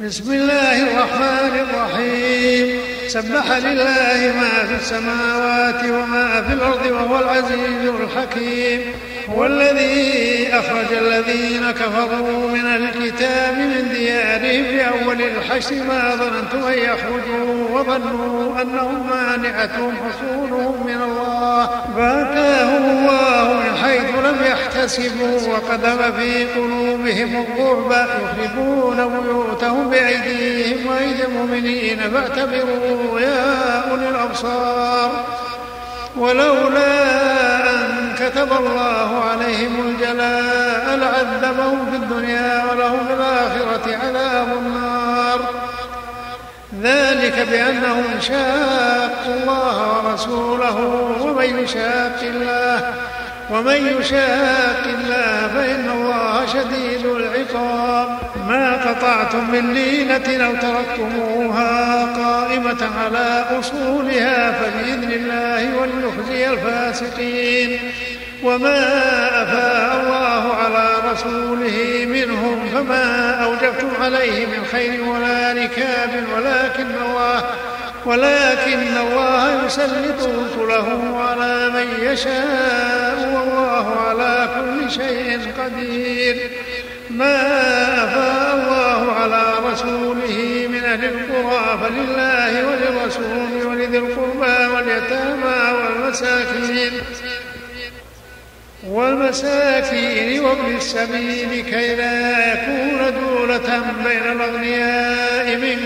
بسم الله الرحمن الرحيم. سبح لله ما في السماوات وما في الأرض وهو العزيز الحكيم. هو الذي أخرج الذين كفروا من الكتاب من ديارهم في أول الحشر ما ظننتم أن يخرجوا وظنوا أنهم مانعتهم حصولهم من الله. فأتاهم يحتسبوا وقذف في قلوبهم الرعب يخربون بيوتهم بأيديهم وأيدي المؤمنين فاعتبروا يا أولي الأبصار. ولولا أن كتب الله عليهم الجلاء لعذبهم في الدنيا ولهم في الآخرة عذاب النار. ذلك بأنهم شاقوا الله ورسوله ومن يشاق الله ومن يشاق الله فإن الله شديد العقاب. ما قطعتم من لينة أو تركتموها قائمة على أصولها فبإذن الله وليخزي الفاسقين. وما أفاء الله على رسوله منهم فما أوجبتم عليه من خير ولا ركاب ولكن الله ولكن الله يسلط رسله على من يشاء والله على كل شيء قدير. ما أفاء الله على رسوله من أهل القرى فلله وللرسول ولذي القربى واليتامى والمساكين. والمساكين وابن السبيل كي لا يكون دولة بين الأغنياء.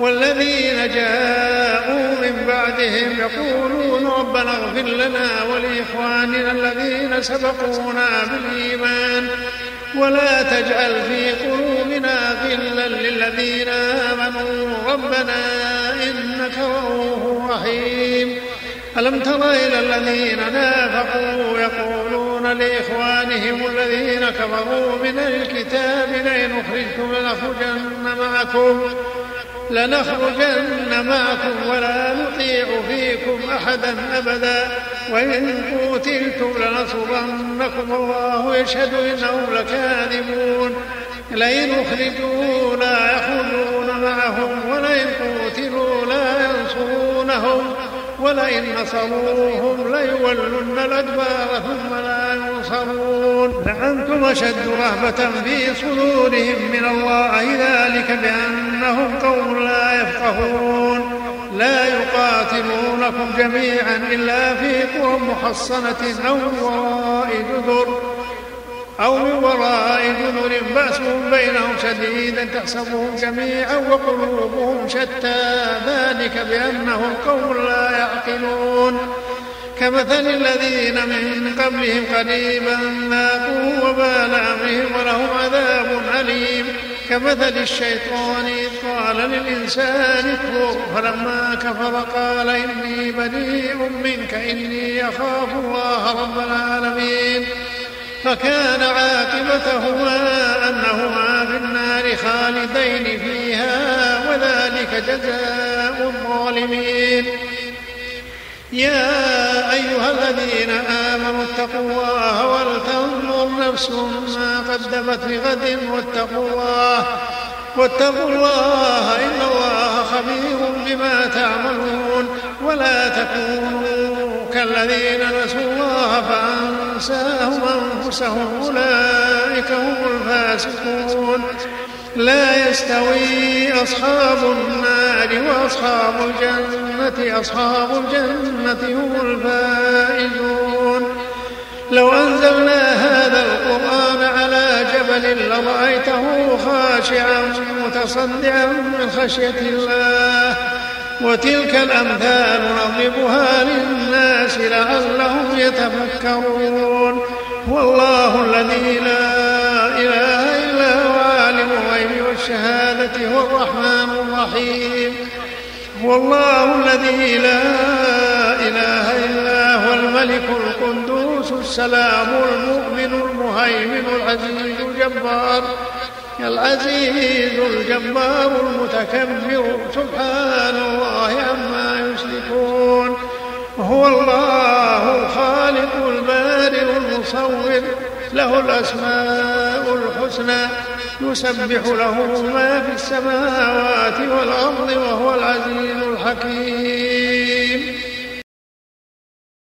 والذين جاءوا من بعدهم يقولون ربنا اغفر لنا ولإخواننا الذين سبقونا بالإيمان ولا تجعل في قلوبنا غلا للذين آمنوا ربنا إنك رؤوف رحيم. ألم تر إلى الذين نافقوا يقولون لإخوانهم الذين كفروا من الكتاب لئن أخرجتم لنخرجن معكم لنخرجن معكم ولا نطيع فيكم أحدا أبدا. وإن قتلتم لنصرنكم الله يشهد إنهم لكاذبون. لئن أخرجوا لا يخرجون معهم ولئن قتلوا لا ينصرونهم. ولئن نصروهم ليولن الأدبار ثم لا ينصرون. لأنتم أشد رهبة في صدورهم من الله ذلك بأنهم قوم لا يفقهون. لا يقاتلونكم جميعا إلا في قرى محصنة أو وراء جذر أو من وراء جذر بأسهم بينهم شديد تحسبهم جميعا وقلوبهم شتى. ذلك بأنهم قوم لا يعقلون. كمثل الذين من قبلهم قريبا ذاقوا وبال أمرهم ولهم عذاب أليم. كمثل الشيطان إذ قال للإنسان اكفر. فلما كفر قال إني بريء منك. إني أخاف الله رب العالمين. فكان عاقبتهما أنهما في النار خالدين فيها وذلك جزاء الظالمين. يا أيها الذين آمنوا اتقوا الله ولتنظر نفس ما قدمت لغد واتقوا الله واتقوا الله إن الله خبير بما تعملون ولا تكونوا كالذين نسوا الله فأنساهم أنفسهم أولئك هم الفاسقون. لا يستوي أصحاب النار وأصحاب الجنة أصحاب الجنة هم الفائزون. لو أنزلنا هذا القرآن على جبل لرأيته خاشعا متصدعا من خشية الله وتلك الأمثال نضربها للناس لعلهم يتفكرون. والله الذي لا إله إلا هو عالم الغيب والشهادة هو الرحمن الرحيم. هو الله الذي لا إله إلا هو الملك القدوس السلام المؤمن المهيمن العزيز الجبار. العزيز الجبار المتكبر سبحان الله عما يشركون. هو الله الخالق البارئ المصور له الأسماء الحسنى يسبح له ما في السماوات والأرض وهو العزيز الحكيم.